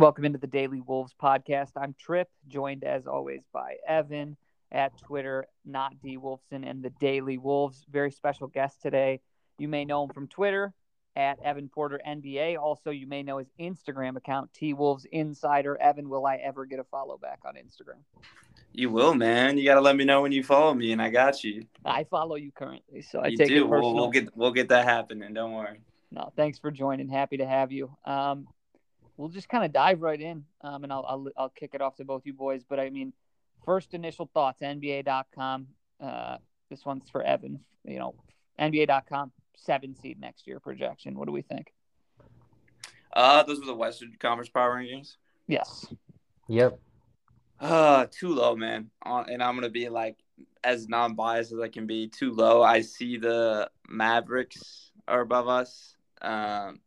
Welcome into the Daily Wolves podcast. I'm Trip, joined as always by Evan at Twitter, not D Wolfson, and the Daily Wolves. Very special guest today. You may know him from Twitter at Evan Porter NBA. Also, you may know his Instagram account, T Wolves Insider. Evan, will I ever get a follow back on Instagram? You will, man. You got to let me know when you follow me, and I got you. I follow you currently, so I you take do. it personal. We'll, we'll get we'll get that happening. Don't worry. No, thanks for joining. Happy to have you. Um, we'll just kind of dive right in, um, and I'll, I'll I'll kick it off to both you boys. But I mean, first initial thoughts. NBA.com. Uh, this one's for Evan. You know, NBA.com seven seed next year projection. What do we think? Uh, those were the Western Conference Power Rankings. Yes. Yep. Uh, too low, man. Uh, and I'm gonna be like as non-biased as I can be. Too low. I see the Mavericks are above us. Um,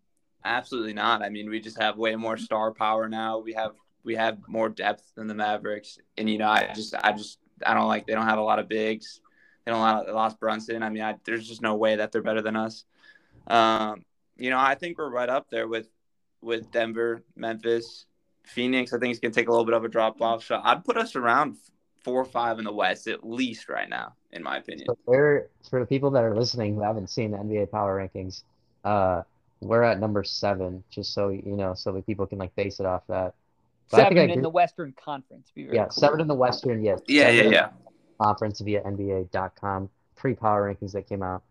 absolutely not. I mean, we just have way more star power now. We have we have more depth than the Mavericks, and you know, I just I just I don't like they don't have a lot of bigs. They don't have, they lost Brunson. I mean, I, there's just no way that they're better than us. Um, you know, I think we're right up there with with Denver, Memphis, Phoenix. I think it's gonna take a little bit of a drop off. So I'd put us around four or five in the West at least right now, in my opinion. So for the people that are listening who haven't seen the NBA Power Rankings, uh, we're at number seven, just so you know, so that people can like base it off that. But I seven think I in agree- the Western Conference. Be very Yeah, clear. seven in the Western. Yes. Yeah, yeah, yeah. Conference via NBA.com pre Power Rankings that came out.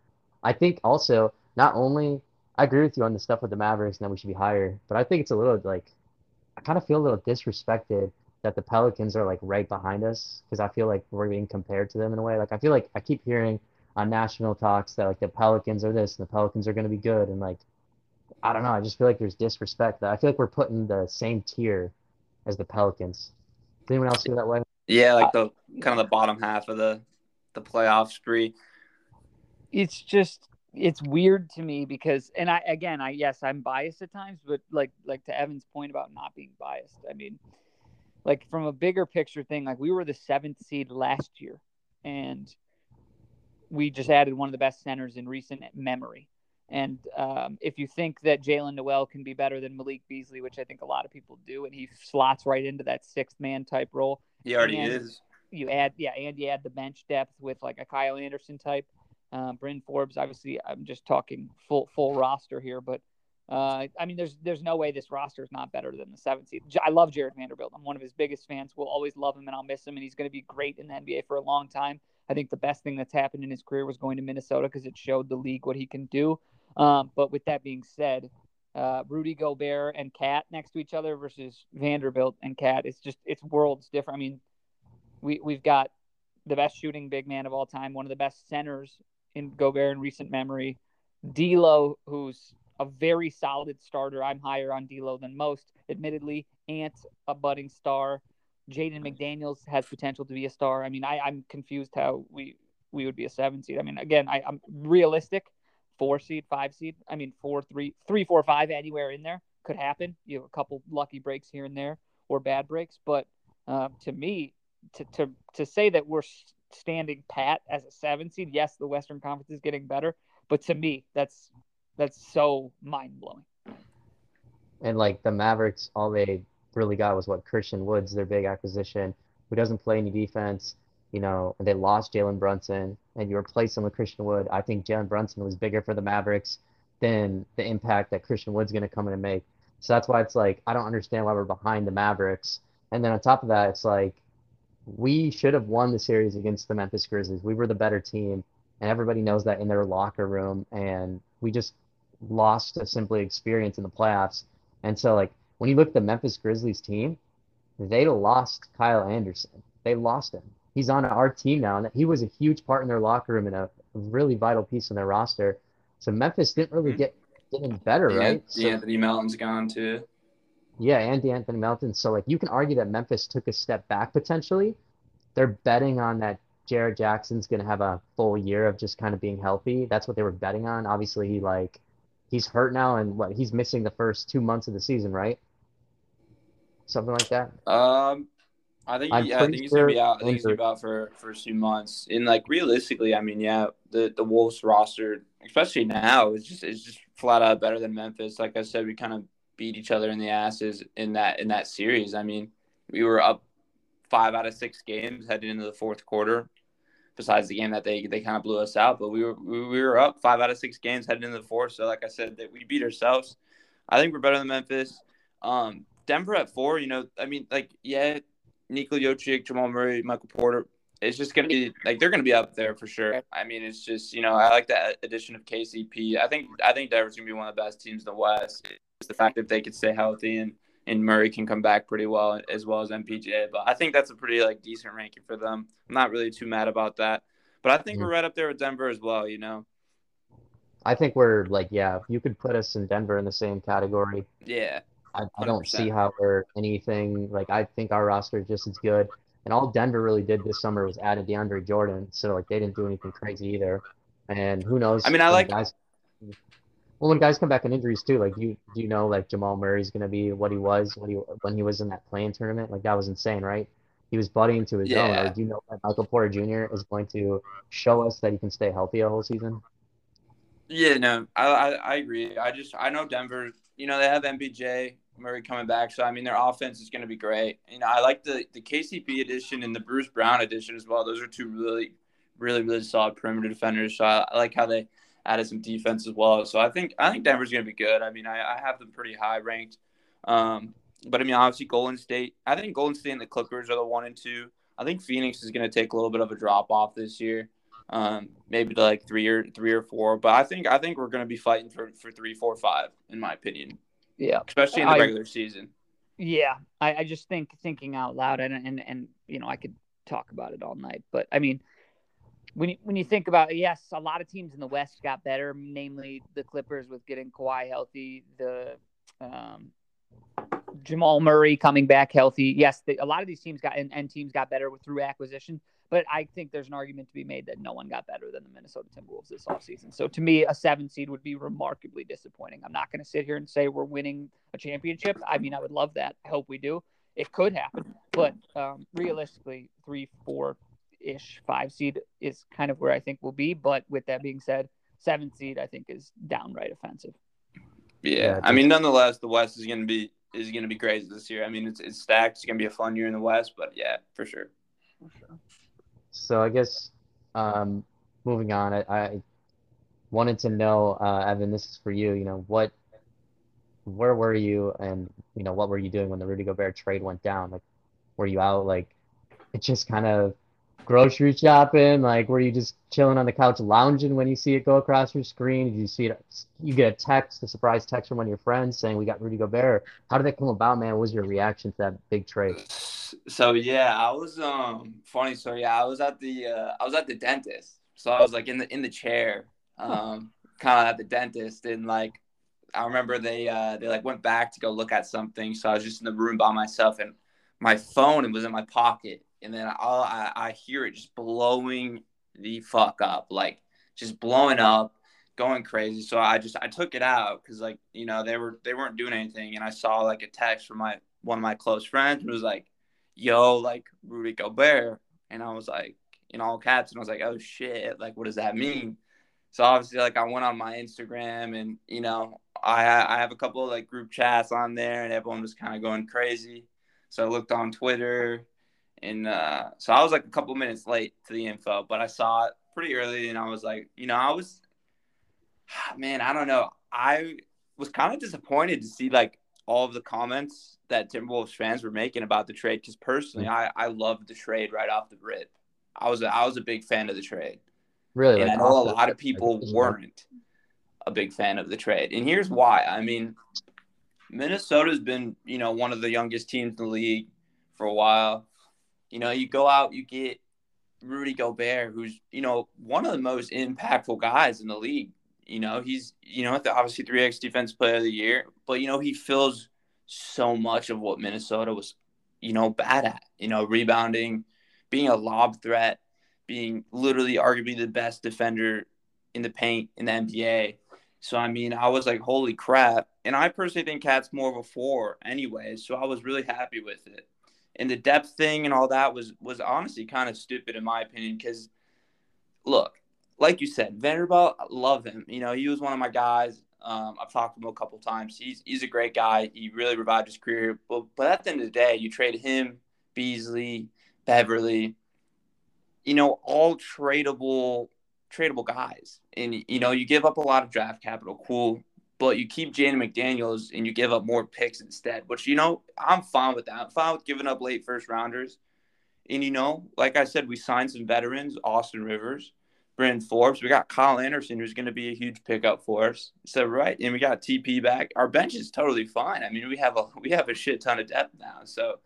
I think also not only I agree with you on the stuff with the Mavericks and that we should be higher, but I think it's a little like I kind of feel a little disrespected that the Pelicans are like right behind us because I feel like we're being compared to them in a way. Like I feel like I keep hearing on national talks that like the Pelicans are this and the Pelicans are going to be good and like I don't know. I just feel like there's disrespect. That I feel like we're putting the same tier as the Pelicans. Does anyone else feel that way? Yeah, like uh, the kind of the bottom half of the the playoff spree. it's just it's weird to me because and I again I yes I'm biased at times but like like to Evan's point about not being biased I mean like from a bigger picture thing like we were the seventh seed last year and we just added one of the best centers in recent memory and um, if you think that Jaylen Nowell can be better than Malik Beasley which I think a lot of people do and he slots right into that sixth man type role He already And- is. you add yeah, and you add the bench depth with like a Kyle Anderson type, um, Bryn Forbes. Obviously, I'm just talking full full roster here, but uh, I mean, there's there's no way this roster is not better than the seventh seed. I love Jared Vanderbilt. I'm one of his biggest fans. We'll always love him, and I'll miss him. And he's going to be great in the NBA for a long time. I think the best thing that's happened in his career was going to Minnesota because it showed the league what he can do. Um, but with that being said, uh, Rudy Gobert and Cat next to each other versus Vanderbilt and Cat, it's just it's worlds different. I mean, we we've got the best shooting big man of all time, one of the best centers in Gobert in recent memory. D'Lo, who's a very solid starter. I'm higher on D'Lo than most, admittedly. Ant, a budding star. Jaden McDaniels has potential to be a star. I mean, I, I'm confused how we we would be a seven seed. I mean, again, I, I'm realistic. Four seed, five seed. I mean, four, three, three, four, five, anywhere in there could happen. You have a couple lucky breaks here and there, or bad breaks. But um, to me, to to to say that we're standing pat as a seven seed, yes, the Western Conference is getting better, but to me, that's that's so mind blowing. And like the Mavericks, all they really got was what Christian Woods, their big acquisition, who doesn't play any defense. You know, they lost Jalen Brunson, and you replace him with Christian Wood. I think Jalen Brunson was bigger for the Mavericks than the impact that Christian Wood's going to come in and make. So that's why it's like I don't understand why we're behind the Mavericks. And then on top of that, it's like we should have won the series against the Memphis Grizzlies. We were the better team, and everybody knows that in their locker room. And we just lost a simply experience in the playoffs. And so, like, when you look at the Memphis Grizzlies team, they lost Kyle Anderson. They lost him. He's on our team now, and he was a huge part in their locker room and a really vital piece in their roster. So Memphis didn't really Mhm. get, getting better, right? the So, Anthony Melton's gone too. yeah, and Anthony Melton. So, like, you can argue that Memphis took a step back potentially. They're betting on that Jaren Jackson's going to have a full year of just kind of being healthy. That's what they were betting on. Obviously, he like he's hurt now, and what he's missing the first two months of the season, right? Something like that. Um, I think I'm yeah, I think he's gonna be out. I think he's gonna be out for for two months. And like realistically, I mean, yeah, the the Wolves roster, especially now, is just is just flat out better than Memphis. Like I said, we kind of beat each other in the asses in that in that series. I mean, we were up five out of six games heading into the fourth quarter. Besides the game that they they kind of blew us out, but we were we were up five out of six games heading into the fourth. So like I said, that we beat ourselves. I think we're better than Memphis. Um, Denver at four, you know, I mean, like yeah, Nikola Jokic, Jamal Murray, Michael Porter. It's just gonna be like they're gonna be up there for sure. I mean, it's just you know I like that addition of KCP. I think I think Denver's gonna be one of the best teams in the West. It's the fact that they could stay healthy and and Murray can come back pretty well as well as MPJ. But I think that's a pretty like decent ranking for them. I'm not really too mad about that. But I think mm-hmm. we're right up there with Denver as well. You know. I think we're like yeah, you could put us in Denver in the same category. Yeah. I, I don't see how we're anything like I think our roster is just as good. And all Denver really did this summer was added DeAndre Jordan, so like they didn't do anything crazy either. And who knows? I mean, I like guys. Well, when guys come back in injuries too, like you do you know like Jamal Murray's gonna be what he was when he when he was in that play-in tournament? Like that was insane, right? He was budding into his yeah. own. Or do you know that Michael Porter Jr. is going to show us that he can stay healthy a whole season? Yeah, no, I, I, I agree. I just I know Denver. You know they have MPJ Murray coming back, so I mean their offense is going to be great. You know I like the the KCP edition and the Bruce Brown edition as well. Those are two really really really solid perimeter defenders. So I, I like how they added some defense as well. So I think I think Denver's going to be good. I mean, I, I have them pretty high ranked. Um, but I mean, obviously Golden State. I think Golden State and the Clippers are the one and two. I think Phoenix is going to take a little bit of a drop off this year, um, maybe to like three or three or four. But I think I think we're going to be fighting for for three, four, five, in my opinion. Yeah, especially in the I, regular season. Yeah, I, I just think thinking out loud, and and and you know, I could talk about it all night, but I mean, when you, when you think about it, yes, a lot of teams in the West got better, namely the Clippers with getting Kawhi healthy, the um, Jamal Murray coming back healthy. Yes, the, a lot of these teams got and, and teams got better with, through acquisition, but I think there's an argument to be made that no one got better than the Minnesota Timberwolves this offseason. So to me, a seven seed would be remarkably disappointing. I'm not going to sit here and say we're winning a championship. I mean, I would love that. I hope we do. It could happen, but um, realistically, three, four, ish five seed is kind of where I think we'll be. But with that being said, seven seed I think is downright offensive. Yeah, I mean, nonetheless, the West is going to be is going to be crazy this year. I mean, it's it's stacked. It's going to be a fun year in the West, but yeah, for sure. For sure. So I guess um, moving on, I, I wanted to know, uh, Evan, this is for you. You know, what, where were you, and you know, what were you doing when the Rudy Gobert trade went down? Like, were you out like, it just kind of grocery shopping? Like, were you just chilling on the couch lounging when you see it go across your screen? Did you see it? You get a text, a surprise text from one of your friends saying we got Rudy Gobert. How did that come about, man? What was your reaction to that big trade? So yeah, I was um funny So Yeah, I was at the uh, I was at the dentist. So I was like in the in the chair, um, kind of at the dentist, and like I remember they uh, they like went back to go look at something. So I was just in the room by myself, and my phone it was in my pocket and then all I, I hear it just blowing the fuck up, like just blowing up, going crazy. So I just I took it out because like you know they were they weren't doing anything, and I saw like a text from my one of my close friends, who was like, "Yo, like Rudy Gobert," and I was like in all caps, and I was like, "Oh shit, like what does that mean?" So obviously, like I went on my Instagram, and you know I I have a couple of like group chats on there, and everyone was kind of going crazy. So I looked on Twitter, and uh, so I was like a couple minutes late to the info, but I saw it pretty early, and I was like, you know, I was, man, I don't know, I was kind of disappointed to see like all of the comments that Timberwolves fans were making about the trade because personally, mm-hmm. I I loved the trade right off the rip. I was a, I was a big fan of the trade. Really, and like I know a lot of people like, weren't a big fan of the trade, and here's why. I mean, Minnesota's been you know one of the youngest teams in the league for a while. You know, you go out, you get Rudy Gobert, who's you know one of the most impactful guys in the league. You know, he's you know obviously three X defense player of the year, but you know he fills so much of what Minnesota was, you know, bad at. You know, rebounding, being a lob threat, being literally arguably the best defender in the paint in the NBA. So I mean, I was like, holy crap! And I personally think Cat's more of a four, anyway. So I was really happy with it and the depth thing and all that was was honestly kind of stupid in my opinion because look like you said vanderbilt love him you know he was one of my guys Um, I've talked to him a couple times. He's he's a great guy. He really revived his career. But but at the end of the day, you trade him, Beasley, beverly you know, all tradable tradable guys. And you know, you give up a lot of draft capital, cool. But you keep Jaden McDaniels and you give up more picks instead, which you know, I'm fine with that. I'm fine with giving up late first rounders. And you know, like I said, we signed some veterans, Austin Rivers, Bryn Forbes. We got Kyle Anderson, who's going to be a huge pickup for us. So right, and we got TP back. Our bench is totally fine. I mean, we have a we have a shit ton of depth now. So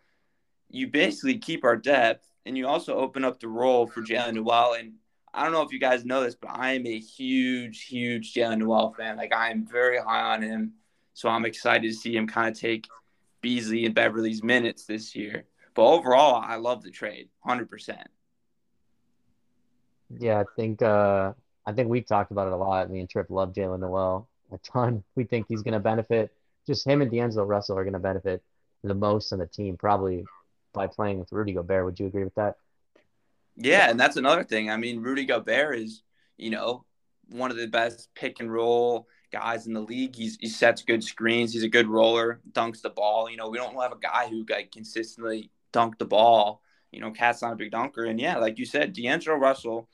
you basically keep our depth, and you also open up the role for Jaylen Nowell. And I don't know if you guys know this, but I am a huge, huge Jaylen Nowell fan. Like I am very high on him. So I'm excited to see him kind of take Beasley and Beverly's minutes this year. But overall, I love the trade, hundred percent. Yeah, I think uh, I think we've talked about it a lot. Me and Trip love Jaylen Nowell a ton. We think he's going to benefit. Just him and D'Angelo Russell are going to benefit the most on the team, probably by playing with Rudy Gobert. Would you agree with that? Yeah, and that's another thing. I mean, Rudy Gobert is, you know, one of the best pick and roll guys in the league. He's, he sets good screens. He's a good roller, dunks the ball. You know, we don't have a guy who like consistently dunk the ball. You know, Cat's not a big dunker. And yeah, like you said, D'Angelo Russell,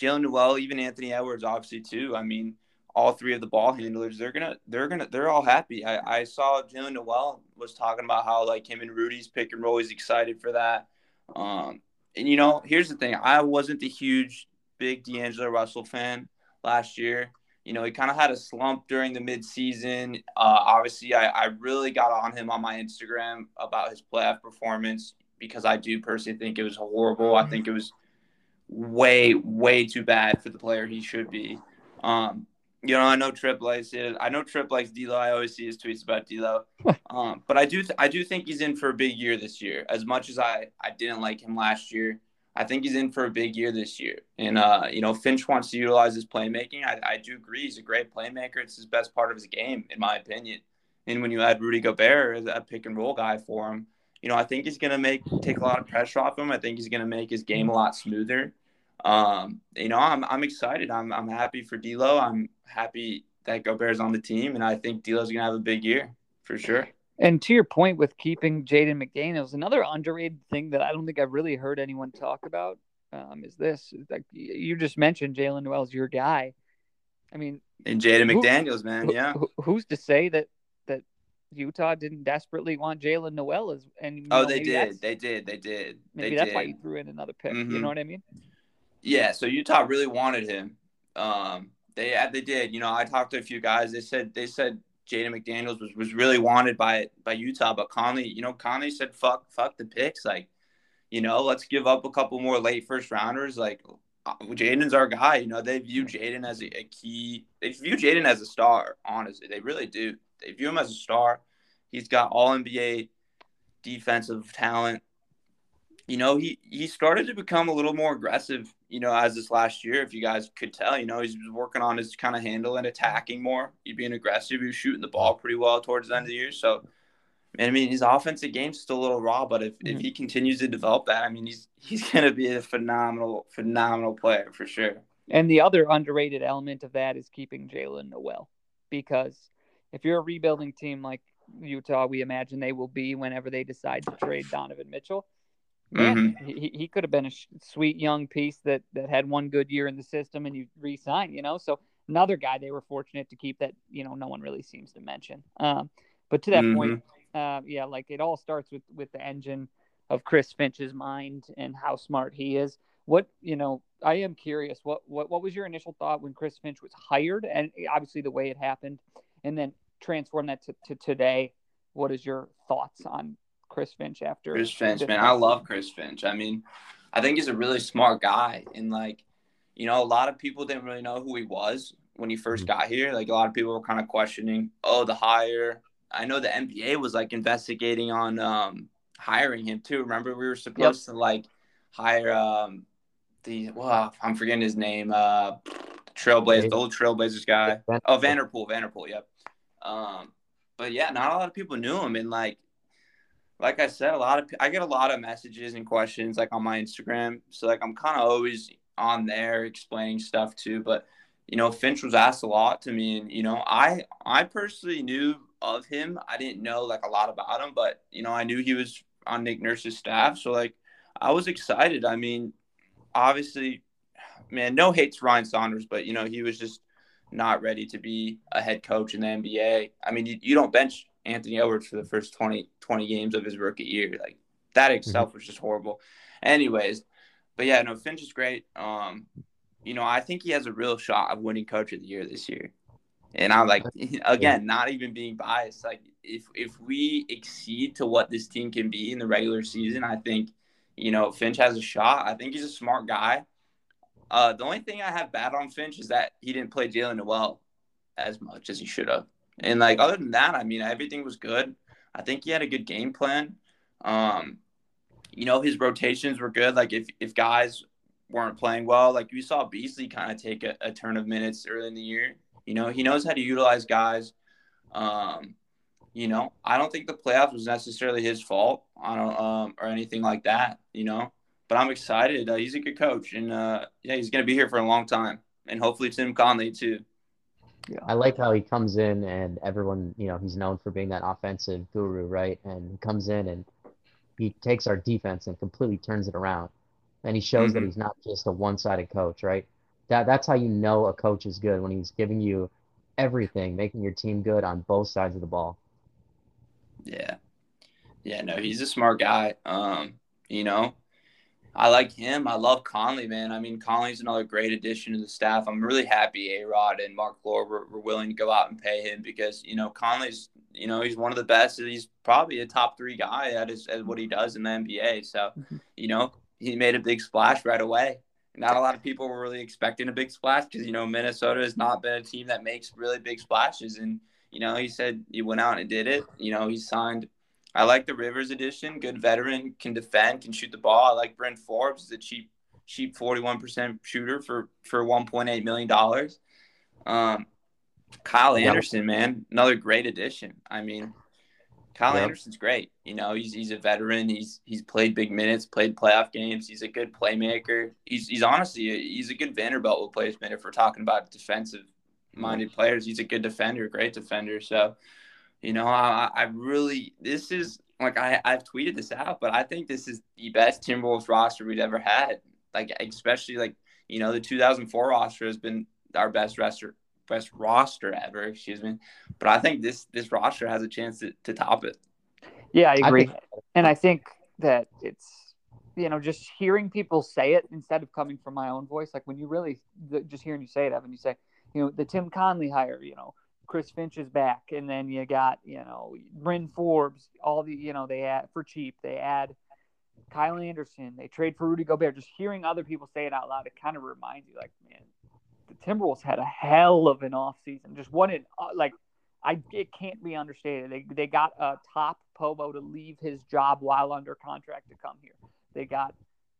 Jaylen Nowell, even Anthony Edwards, obviously too. I mean, all three of the ball handlers, they're gonna, they're gonna, they're all happy. I, I saw Jaylen Nowell was talking about how like him and Rudy's pick and roll. He's excited for that. Um, and you know, here's the thing: I wasn't the huge, big D'Angelo Russell fan last year. You know, he kind of had a slump during the midseason. Uh, obviously, I, I really got on him on my Instagram about his playoff performance because I do personally think it was horrible. I think it was way, way too bad for the player he should be. Um, you know, I know Trip likes it. I know Trip likes D'Lo. I always see his tweets about D'Lo. um, but I do, th- I do think he's in for a big year this year. As much as I, I didn't like him last year, I think he's in for a big year this year. And uh, you know, Finch wants to utilize his playmaking. I, I do agree. He's a great playmaker. It's his best part of his game, in my opinion. And when you add Rudy Gobert as a pick and roll guy for him, you know, I think he's going to make take a lot of pressure off him. I think he's going to make his game a lot smoother. Um, you know, I'm I'm excited. I'm I'm happy for D'Lo. I'm happy that Gobert's on the team, and I think D'Lo's to have a big year for sure. And to your point with keeping Jaden McDaniels, another underrated thing that I don't think I've really heard anyone talk about um, is this: like you just mentioned, Jaylen Nowell's your guy. I mean, and Jaden McDaniels, man, yeah. Who, who's to say that that Utah didn't desperately want Jaylen Nowell as and oh know, they did they did they did maybe they that's did. why you threw in another pick mm-hmm. you know what I mean yeah so Utah really wanted him. Um they they did. You know I talked to a few guys. They said they said Jaden McDaniels was, was really wanted by by Utah but Connelly you know Connelly said fuck fuck the picks. Like you know let's give up a couple more late first rounders. Like uh, Jaden's our guy. You know they view Jaden as a, a key they view Jaden as a star honestly. They really do. They view him as a star. He's got all NBA defensive talent. You know, he he started to become a little more aggressive, you know, as this last year, if you guys could tell, you know, he's working on his kind of handle and attacking more. He's being aggressive. He was shooting the ball pretty well towards the end of the year. So I mean, his offensive game's still a little raw, but if, mm-hmm. if he continues to develop that, I mean, he's he's going to be a phenomenal, phenomenal player for sure. And the other underrated element of that is keeping Jaylen Nowell because if you're a rebuilding team like Utah, we imagine they will be whenever they decide to trade Donovan Mitchell. Mm-hmm. he, he could have been a sweet young piece that, that had one good year in the system and you re-sign, you know? So another guy they were fortunate to keep that, you know, no one really seems to mention. Um, but to that mm-hmm. point, uh, yeah, like it all starts with, with the engine of Chris Finch's mind and how smart he is. What, you know, I am curious, what, what, what was your initial thought when Chris Finch was hired and obviously the way it happened and then transform that to, to today, what is your thoughts on Chris Finch after Chris Finch, man? I love Chris Finch. I mean, I think he's a really smart guy. And like, you know, a lot of people didn't really know who he was when he first mm-hmm. got here. Like a lot of people were kind of questioning, oh, the hire. I know the NBA was like investigating on um, hiring him too. Remember, we were supposed yep. to like hire um, the well, I'm forgetting his name. Uh, Trailblazers, the old Trailblazers guy. Oh, Vanderpool, Vanderpool. Yep. Um, but yeah, not a lot of people knew him, and like, like I said, a lot of I get a lot of messages and questions like on my Instagram. So like I'm kind of always on there explaining stuff too. But you know, Finch was asked a lot to me, and you know, I I personally knew of him. I didn't know like a lot about him, but you know, I knew he was on Nick Nurse's staff, so like I was excited. I mean, obviously, man, no hate to Ryan Saunders, but you know, he was just not ready to be a head coach in the NBA. I mean, you, you don't bench Anthony Edwards for the first 20, 20 games of his rookie year. Like that mm-hmm. itself mm-hmm. was just horrible. Anyways, but yeah, no, Finch is great. Um, you know, I think he has a real shot of winning coach of the year this year. And I'm like, again, not even being biased. Like, if if we exceed to what this team can be in the regular season, I think, you know, Finch has a shot. I think he's a smart guy. Uh, the only thing I have bad on Finch is that he didn't play Jaylen Nowell as much as he should have. And like other than that, I mean, everything was good. I think he had a good game plan. Um, you know, his rotations were good. Like if if guys weren't playing well, like we saw Beasley kind of take a, a turn of minutes early in the year. You know, he knows how to utilize guys. Um, you know, I don't think the playoffs was necessarily his fault. I don't um, or anything like that. You know, but I'm excited. Uh, he's a good coach, and uh, yeah, he's to be here for a long time, and hopefully Tim Connelly too. Yeah. I like how he comes in and everyone, you know, he's known for being that offensive guru, right? And he comes in and he takes our defense and completely turns it around. And he shows mm-hmm. that he's not just a one-sided coach, right? That that's how you know a coach is good when he's giving you everything, making your team good on both sides of the ball. Yeah. Yeah, no, he's a smart guy. Um, you know, I like him. I love Connelly, man. I mean, Connelly's another great addition to the staff. I'm really happy A Rod and Marc Lore were, were, willing to go out and pay him because, you know, Connelly's, you know, he's one of the best. He's probably a top three guy at, his, at what he does in the NBA. So, mm-hmm. you know, he made a big splash right away. Not a lot of people were really expecting a big splash because, you know, Minnesota has not been a team that makes really big splashes. And, you know, he said he went out and did it. You know, he signed I like the Rivers edition. Good veteran, can defend, can shoot the ball. I like Bryn Forbes, the cheap, cheap 41% shooter for for 1.8 million dollars. Um, Kyle Anderson, man, another great addition. I mean, Kyle yep. Anderson's great. You know, he's he's a veteran. He's he's played big minutes, played playoff games. He's a good playmaker. He's he's honestly a, he's a good Vanderbilt replacement if we're talking about defensive minded players. He's a good defender, great defender. So you know, I, I really this is like I I've tweeted this out, but I think this is the best Timberwolves roster we've ever had. Like especially like you know the 2004 roster has been our best roster best roster ever. Excuse me, but I think this this roster has a chance to, to top it. Yeah, I agree, I think, and I think that it's you know just hearing people say it instead of coming from my own voice. Like when you really just hearing you say it, Evan, you say you know the Tim Connelly hire, you know Chris Finch is back, and then you got you know Bryn Forbes. All the you know they add for cheap. They add Kyle Anderson. They trade for Rudy Gobert. Just hearing other people say it out loud, it kind of reminds you like, man, the Timberwolves had a hell of an offseason. Just what it uh, like. I it can't be understated. They they got a top Pobo to leave his job while under contract to come here. They got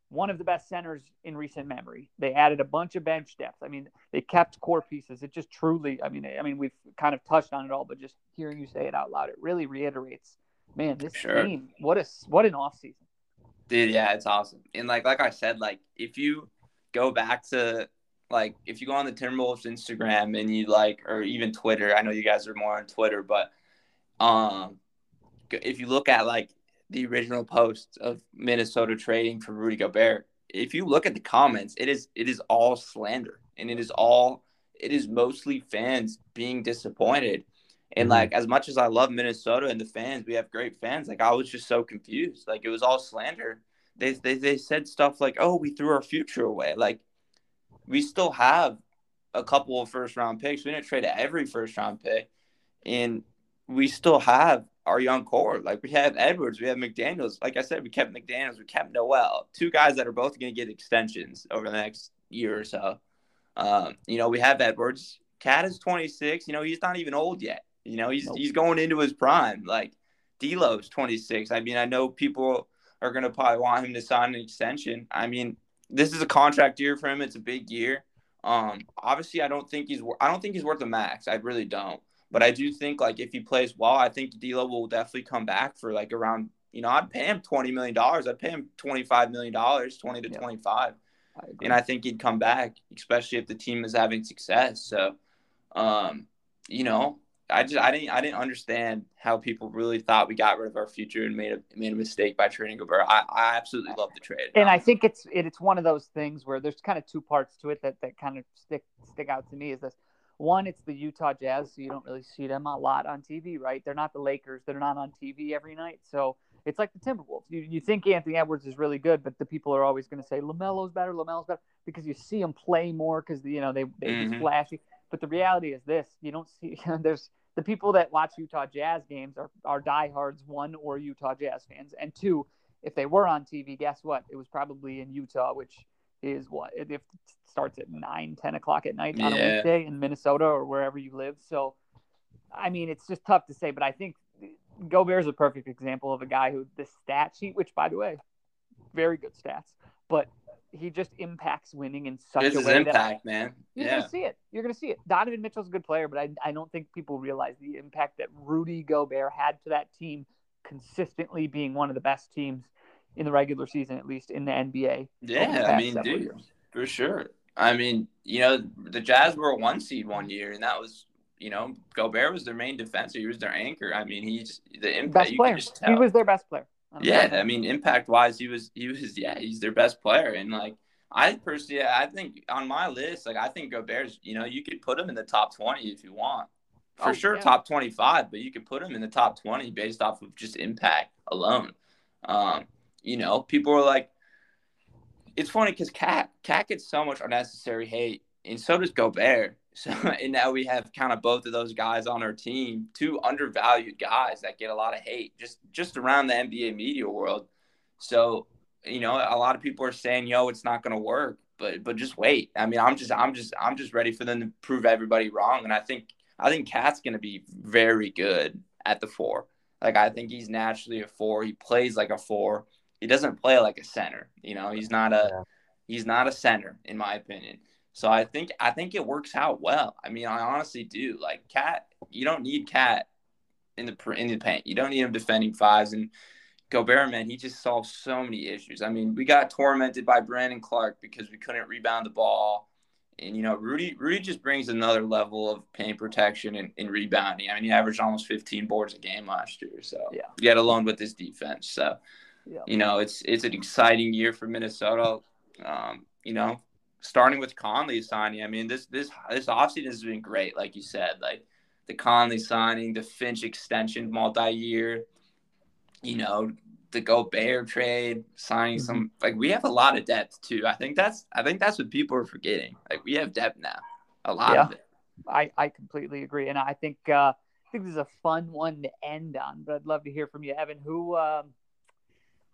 one of the best centers in recent memory. They added a bunch of bench depth. I mean, they kept core pieces. It just truly, I mean, I mean, we've kind of touched on it all, but just hearing you say it out loud, it really reiterates, man, this sure. team, what a what an offseason. Dude, yeah, it's awesome. And like like I said, like if you go back to like if you go on the Timberwolves Instagram and you like or even Twitter, I know you guys are more on Twitter, but um if you look at like the original post of Minnesota trading for Rudy Gobert, if you look at the comments, it is it is all slander and it is all it is mostly fans being disappointed. And mm-hmm. like as much as I love Minnesota and the fans, we have great fans. Like I was just so confused. Like it was all slander. They they they said stuff like, "Oh, we threw our future away." Like we still have a couple of first round picks. We didn't trade every first round pick, and we still have our young core. Like we have Edwards, we have McDaniels. Like I said, we kept McDaniels, we kept Nowell. Two guys that are both going to get extensions over the next year or so. Um, you know, we have Edwards. Cat is 26. You know, he's not even old yet. You know, he's nope. he's going into his prime. Like D'Lo's 26. I mean, I know people are going to probably want him to sign an extension. I mean, this is a contract year for him. It's a big year. Um, obviously, I don't think he's I don't think he's worth the max. I really don't. But I do think like if he plays well, I think D'Lo will definitely come back for like around. You know, I'd pay him twenty million dollars. I'd pay him twenty five million dollars, twenty to yeah. twenty five. And I think he'd come back, especially if the team is having success. So, um, you know, I just I didn't I didn't understand how people really thought we got rid of our future and made a made a mistake by trading Gobert. I, I absolutely love the trade. and I think it's it, it's one of those things where there's kind of two parts to it that that kind of stick stick out to me is this. One, it's the Utah Jazz, so you don't really see them a lot on TV, right? They're not the Lakers; they're not on TV every night, so it's like the Timberwolves. You you think Anthony Edwards is really good, but the people are always going to say LaMelo's better, LaMelo's better because you see him play more because you know they they just mm-hmm. flashy. But the reality is this: you don't see there's the people that watch Utah Jazz games are are diehards one or Utah Jazz fans, and two, if they were on TV, guess what? It was probably in Utah, which is what if it starts at 9 10 o'clock at night on a weekday in minnesota or wherever you live so i mean it's just tough to say but i think Gobert is a perfect example of a guy who the stat sheet which by the way very good stats but he just impacts winning in such it's a way that impact, man. you're Yeah, gonna see it. You're gonna see it. Donovan Mitchell's a good player, but I, I don't think people realize the impact that Rudy Gobert had to that team consistently being one of the best teams in the regular season, at least in the NBA. over the yeah. I mean, dude, years. for sure. I mean, you know, the Jazz were a one seed one year, and that was, you know, Gobert was their main defender. He was their anchor. I mean, he's the impact. Best player. He was their best player. I Yeah, know. I mean, impact wise, he was he was yeah, he's their best player, and like I personally, I think on my list, like I think Gobert's, you know, you could put him in the top twenty if you want, for Oh, sure, yeah. top twenty five, but you could put him in the top twenty based off of just impact alone. Um, you know, people are like, it's funny because Cat Cat gets so much unnecessary hate, and so does Gobert. So and now we have kind of both of those guys on our team, two undervalued guys that get a lot of hate just just around the NBA media world. So you know, a lot of people are saying, "Yo, it's not going to work," but but just wait. I mean, I'm just I'm just I'm just ready for them to prove everybody wrong, and I think I think Cat's going to be very good at the four. Like I think he's naturally a four. He plays like a four. He doesn't play like a center. You know, he's not a Yeah. he's not a center in my opinion. So I think I think it works out well. I mean, I honestly do. Like Cat, you don't need Cat in the in the paint. You don't need him defending fives and Gobert, man, he just solves so many issues. I mean, we got tormented by Brandon Clarke because we couldn't rebound the ball. And you know, Rudy Rudy just brings another level of paint protection and, and rebounding. I mean, he averaged almost 15 boards a game last year. So Yeah. get alone with his defense. So Yeah. you know, it's it's an exciting year for Minnesota. Um, you know, starting with Connelly signing. I mean, this this this offseason has been great, like you said. Like the Connelly signing, the Finch extension multi-year, you know, the Gobert trade, signing some like we have a lot of depth too. I think that's I think that's what people are forgetting. Like we have depth now. A lot of it. I, I completely agree, and I think uh, I think this is a fun one to end on. But I'd love to hear from you, Evan. Who um,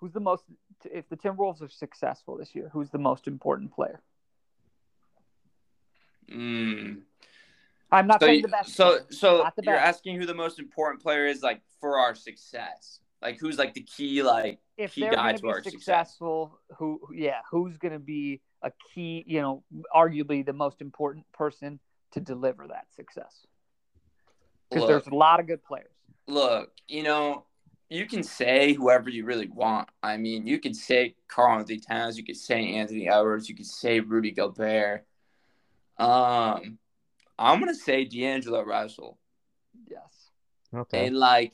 who's the most? If the Timberwolves are successful this year, who's the most important player? Mm. I'm not So, saying the best. so, player, so the you're asking who the most important player is, like for our success. Like who's like the key, like if key guy to our be success. successful, who yeah, who's going to be a key? You know, arguably the most important person to deliver that success. Because there's a lot of good players. look, you know, you can say whoever you really want. I mean, you could say Karl-Anthony Towns, you could say Anthony Edwards, you could say Rudy Gobert. Um, I'm gonna say D'Angelo Russell, Yes. Okay. and like,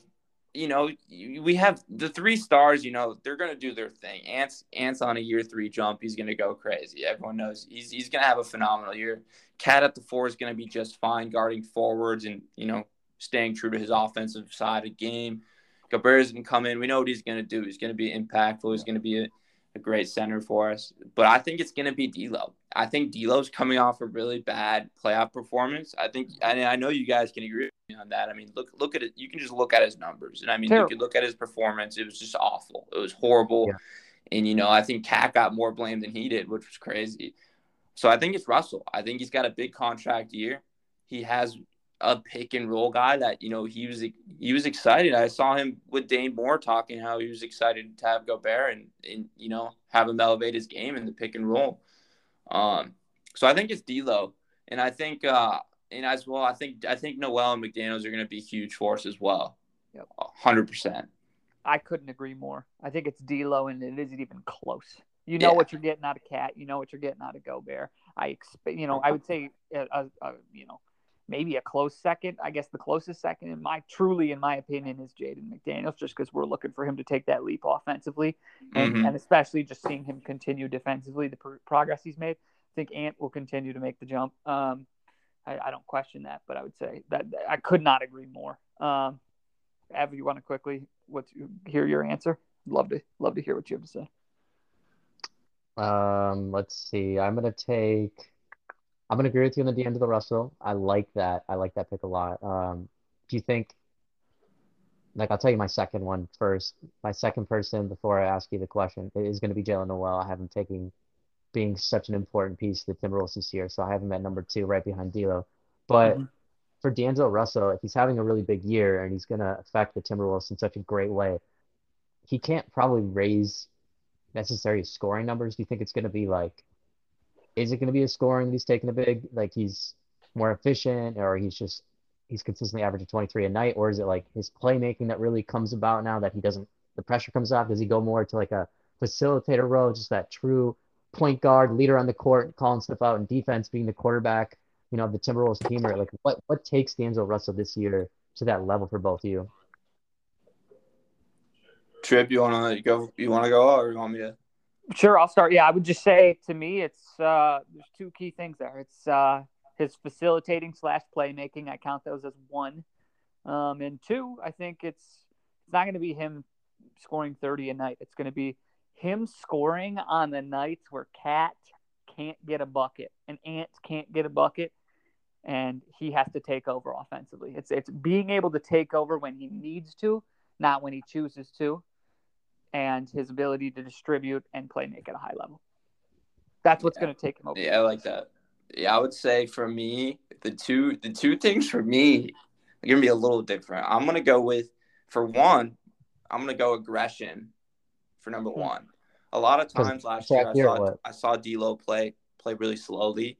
you know, we have the three stars. You know, they're gonna do their thing. Ants, Ants on a year three jump. He's gonna go crazy. Everyone knows he's he's gonna have a phenomenal year. Cat at the four is gonna be just fine guarding forwards and you know staying true to his offensive side of the game. Gobert's gonna come in. We know what he's gonna do. He's gonna be impactful. He's gonna be a, a great center for us. But I think it's gonna be D'Lo. I think D'Lo's coming off a really bad playoff performance. I think, mm-hmm. and I know you guys can agree with me on that. I mean, look look at it. You can just look at his numbers, and I mean, Terrible. you could look at his performance. It was just awful. It was horrible. Yeah. And you know, I think Cat got more blame than he did, which was crazy. So I think it's Russell. I think he's got a big contract year. He has a pick and roll guy that you know he was he was excited. I saw him with Dane Moore talking how he was excited to have Gobert and and you know have him elevate his game in the pick and roll. Um, so I think it's D'Lo, and I think uh, and as well, I think I think Nowell and McDaniel's are going to be huge for us as well. Yep. hundred percent. I couldn't agree more. I think it's D'Lo, and it isn't even close. You know Yeah. what you're getting out of Cat. You know what you're getting out of Gobert. I expect, you know, I would say, a, a, a, you know, maybe a close second. I guess the closest second in my truly, in my opinion, is Jaden McDaniels, just because we're looking for him to take that leap offensively, and, Mhm. and especially just seeing him continue defensively, the pro- progress he's made. I think Ant will continue to make the jump. Um, I, I don't question that, but I would say that I could not agree more. Um, Ev, you want to quickly what's hear your answer? Love to love to hear what you have to say. Um, let's see. I'm gonna take. I'm gonna agree with you on the D'Angelo Russell. I like that. I like that pick a lot. Um, do you think? Like, I'll tell you my second one first. My second person before I ask you the question is going to be Jaylen Nowell. I have him taking, being such an important piece to the Timberwolves this year, so I have him at number two, right behind D'Lo. But Mhm. for D'Angelo Russell, if he's having a really big year and he's going to affect the Timberwolves in such a great way, he can't probably raise necessary scoring numbers. Do you think it's going to be like, is it going to be a scoring that he's taking a big, like he's more efficient or he's just, he's consistently averaging 23 a night? Or is it like his playmaking that really comes about now that he doesn't, the pressure comes off? Does he go more to like a facilitator role, just that true point guard, leader on the court, calling stuff out in defense, being the quarterback, you know, the Timberwolves team? Or like what, what takes D'Angelo Russell this year to that level for both of you? Trip, you wanna go? You wanna go, or you want me to? Sure, I'll start. Yeah, I would just say to me, it's uh, there's two key things there. It's uh, his facilitating slash playmaking. I count those as one, um, and two, I think it's it's not going to be him scoring 30 a night. It's going to be him scoring on the nights where Cat can't get a bucket and Ant can't get a bucket, and he has to take over offensively. It's it's being able to take over when he needs to, not when he chooses to and his ability to distribute and play make at a high level. That's what's Yeah. going to take him over. Yeah, I like that. Yeah, I would say for me, the two the two things for me are gonna be a little different. I'm gonna go with for one, I'm gonna go aggression for number Hmm. one. A lot of times last Zach, year I saw what? I saw D'Lo play play really slowly,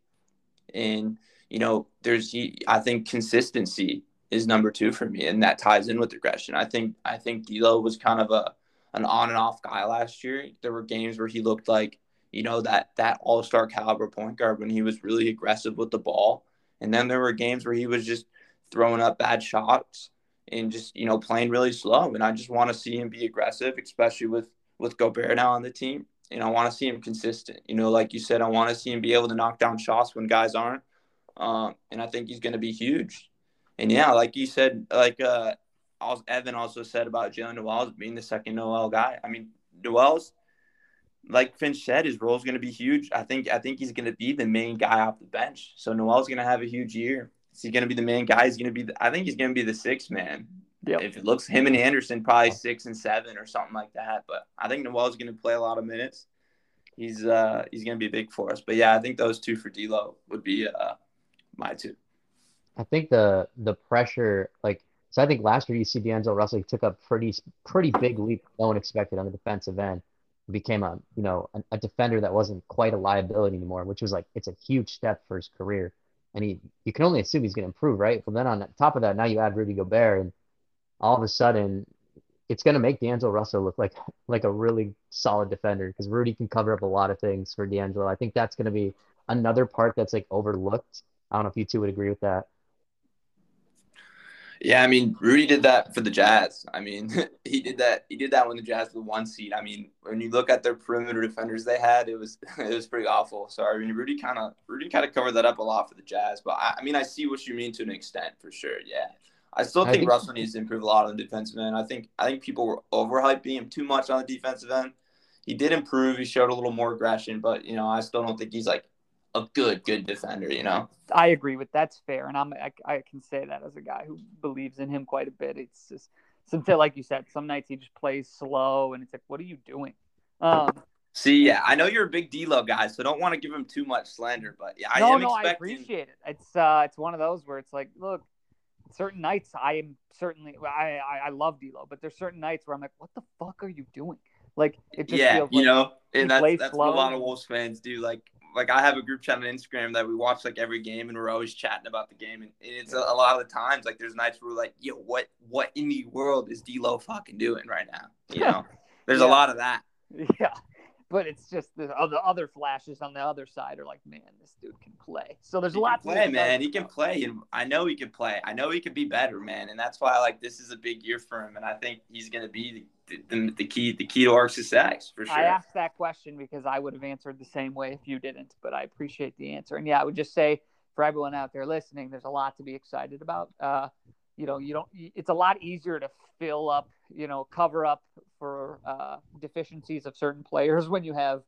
and you know there's I think consistency is number two for me, and that ties in with aggression. I think I think D'Lo was kind of a an on and off guy last year. There were games where he looked like you know that that all star caliber point guard when he was really aggressive with the ball, and then there were games where he was just throwing up bad shots and just you know playing really slow. And I just want to see him be aggressive, especially with with Gobert now on the team. And I want to see him consistent. You know, like you said, I want to see him be able to knock down shots when guys aren't. Um, and I think he's going to be huge. And yeah, like you said, like uh, Evan also said about Jaylen Nowell being the second Nowell guy. I mean, Nowell's like Finch said, his role is going to be huge. I think I think he's going to be the main guy off the bench. So Nowell's going to have a huge year. Is he going to be the main guy? He's going to be. The, I think he's going to be the sixth man. Yep. If it looks him and Anderson probably six and seven or something like that. But I think Nowell's going to play a lot of minutes. He's uh he's going to be big for us. But yeah, I think those two for D'Lo would be uh my two. I think the the pressure, like, so I think last year you see D'Angelo Russell he took a pretty pretty big leap no one expected on the defensive end. Became a you know a, a defender that wasn't quite a liability anymore, which was like it's a huge step for his career. And he you can only assume he's going to improve, right? But then on top of that, now you add Rudy Gobert, and all of a sudden it's going to make D'Angelo Russell look like like a really solid defender because Rudy can cover up a lot of things for D'Angelo. I think that's going to be another part that's like overlooked. I don't know if you two would agree with that. Yeah, I mean, Rudy did that for the Jazz. I mean, he did that. He did that when the Jazz were one seed. I mean, when you look at their perimeter defenders they had, it was it was pretty awful. So I mean, Rudy kind of Rudy kind of covered that up a lot for the Jazz. But I, I mean, I see what you mean to an extent for sure. Yeah, I still I think, think- Russell needs to improve a lot on the defensive end. I think I think people were overhyping him too much on the defensive end. He did improve. He showed a little more aggression, but you know, I still don't think he's like a good good defender. You know. I agree with that's fair, and I'm I, I can say that as a guy who believes in him quite a bit. It's just something like you said. Some nights he just plays slow, and it's like, what are you doing? Um, See, yeah, I know you're a big D-Lo guy, so don't want to give him too much slander, but yeah, I no, am no, I appreciate it. It's uh, it's one of those where it's like, look, certain nights I am certainly I I, I love D'Lo, but there's certain nights where I'm like, what the fuck are you doing? Like it just yeah, feels you like know, and that's that's what a lot of Wolves fans do. Like, like I have a group chat on Instagram that we watch like every game, and we're always chatting about the game. And, it's a, a lot of the times like there's nights where we're like, yo, what what in the world is D'Lo fucking doing right now? You know, there's Yeah. a lot of that. Yeah. But it's just the other other flashes on the other side are like, man, this dude can play. So there's He a lot to play, man. He can about. play, and I know he can play. I know he could be better, man. And that's why, like, this is a big year for him. And I think he's gonna be the, the, the key, the key to our success for sure. I asked that question because I would have answered the same way if you didn't, but I appreciate the answer. And yeah, I would just say for everyone out there listening, there's a lot to be excited about. Uh, you know, you don't. It's a lot easier to fill up, you know, cover up for uh, deficiencies of certain players when you have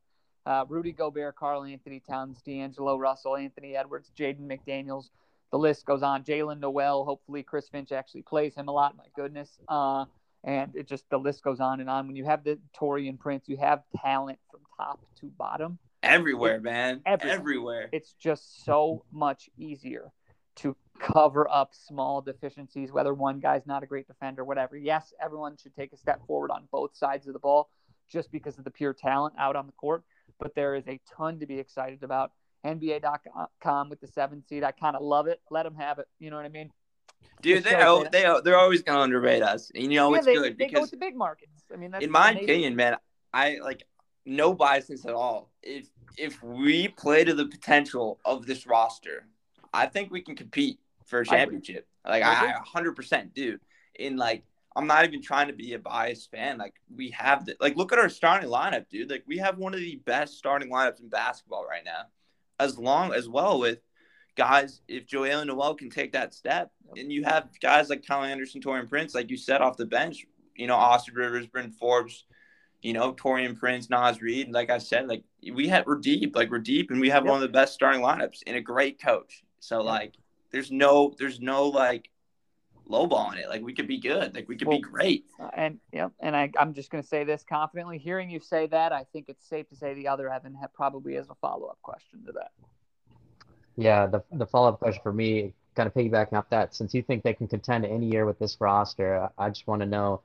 uh, Rudy Gobert, Karl-Anthony Towns, D'Angelo Russell, Anthony Edwards, Jaden McDaniels. The list goes on. Jaylen Nowell. Hopefully, Chris Finch actually plays him a lot. My goodness. Uh, and it just the list goes on and on. When you have the Taurean Prince, you have talent from top to bottom. everywhere, man. Everywhere. Everywhere. It's just so much easier to cover up small deficiencies, whether one guy's not a great defender, whatever. Yes, everyone should take a step forward on both sides of the ball just because of the pure talent out on the court. But there is a ton to be excited about. NBA.com with the seven seed. I kind of love it. Let them have it. You know what I mean? Dude, they shows they they're always gonna underrate us. And you know yeah, it's they, good they go because with the big markets. I mean, that's in my opinion, man, I like no biasness at all. If if we play to the potential of this roster, I think we can compete for a championship. Like I I hundred percent do. In like I'm not even trying to be a biased fan. Like we have the like look at our starting lineup, dude. Like we have one of the best starting lineups in basketball right now. As long as well with guys, if Joel Nowell can take that step, and you have guys like Kyle Anderson, Taurean Prince, like you said off the bench, you know, Austin Rivers, Bryn Forbes, you know, Taurean Prince, Naz Reid. Like I said, like we had we're deep, like we're deep, and we have Yep. one of the best starting lineups and a great coach. So Yep. like, there's no, there's no like lowballing it. Like we could be good. Like we could Well, be great. Uh, and yeah, and I, I'm just going to say this confidently. Hearing you say that, I think it's safe to say the other Evan ha probably has a follow up question to that. Yeah, the the follow-up question for me, kind of piggybacking off that, since you think they can contend any year with this roster, I I just want to know,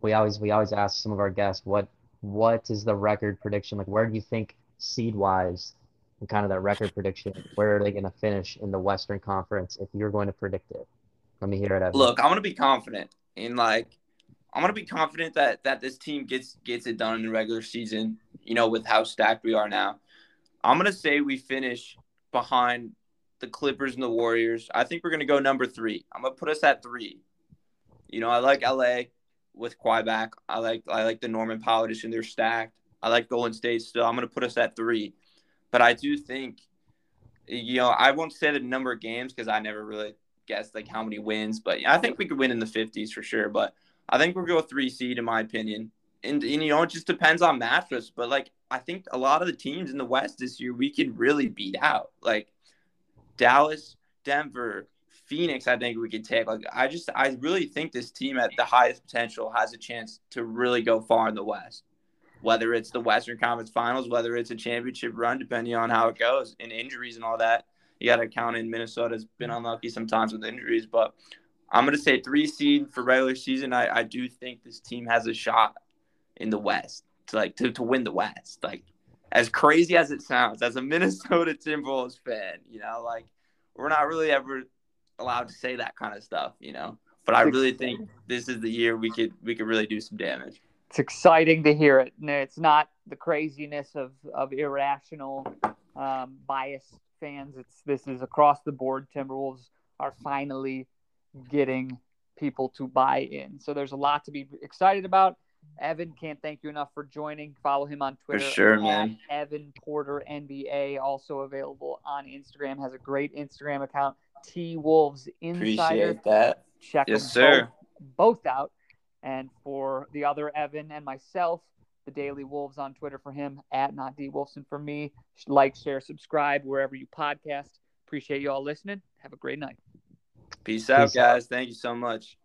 we always we always ask some of our guests what what is the record prediction? Like where do you think seed-wise and kind of that record prediction, where are they going to finish in the Western Conference if you're going to predict it? Let me hear it, Evan. Look, I'm gonna be confident in like I'm gonna be confident that that this team gets gets it done in the regular season. You know, with how stacked we are now, I'm gonna say we finish behind the Clippers and the Warriors. I think we're gonna go number three. I'm gonna put us at three. You know, I like LA with Kawhi back. I like I like the Norman Powell edition. They're stacked. I like Golden State still. I'm gonna put us at three, but I do think, you know, I won't say the number of games because I never really guessed like how many wins, but I think we could win in the 50s for sure. But I think we'll go three seed in my opinion. And, and you know, it just depends on matchups. But like, I think a lot of the teams in the West this year we could really beat out. Like Dallas, Denver, Phoenix. I think we could take. Like, I just, I really think this team at the highest potential has a chance to really go far in the West. Whether it's the Western Conference Finals, whether it's a championship run, depending on how it goes, and injuries and all that you got to count in Minnesota's been unlucky sometimes with injuries, but I'm going to say three seed for regular season. I, I do think this team has a shot in the West to like to, to win the West. Like as crazy as it sounds, as a Minnesota Timberwolves fan, you know, like we're not really ever allowed to say that kind of stuff, you know. But I really think this is the year we could we could really do some damage. It's exciting to hear it. It's not the craziness of of irrational, um, biased fans. It's this is across the board. Timberwolves are finally getting people to buy in. So there's a lot to be excited about. Evan can't thank you enough for joining. Follow him on Twitter. For sure, man. Evan Porter NBA, also available on Instagram. Has a great Instagram account. T Wolves Insider. Appreciate that. Check Yes, them sir. Both, both out. And for the other Evan and myself, the Daily Wolves on Twitter for him at not D Wolfson for me. Like, share, subscribe wherever you podcast. Appreciate you all listening. Have a great night. Peace out, Peace out. guys. Thank you so much.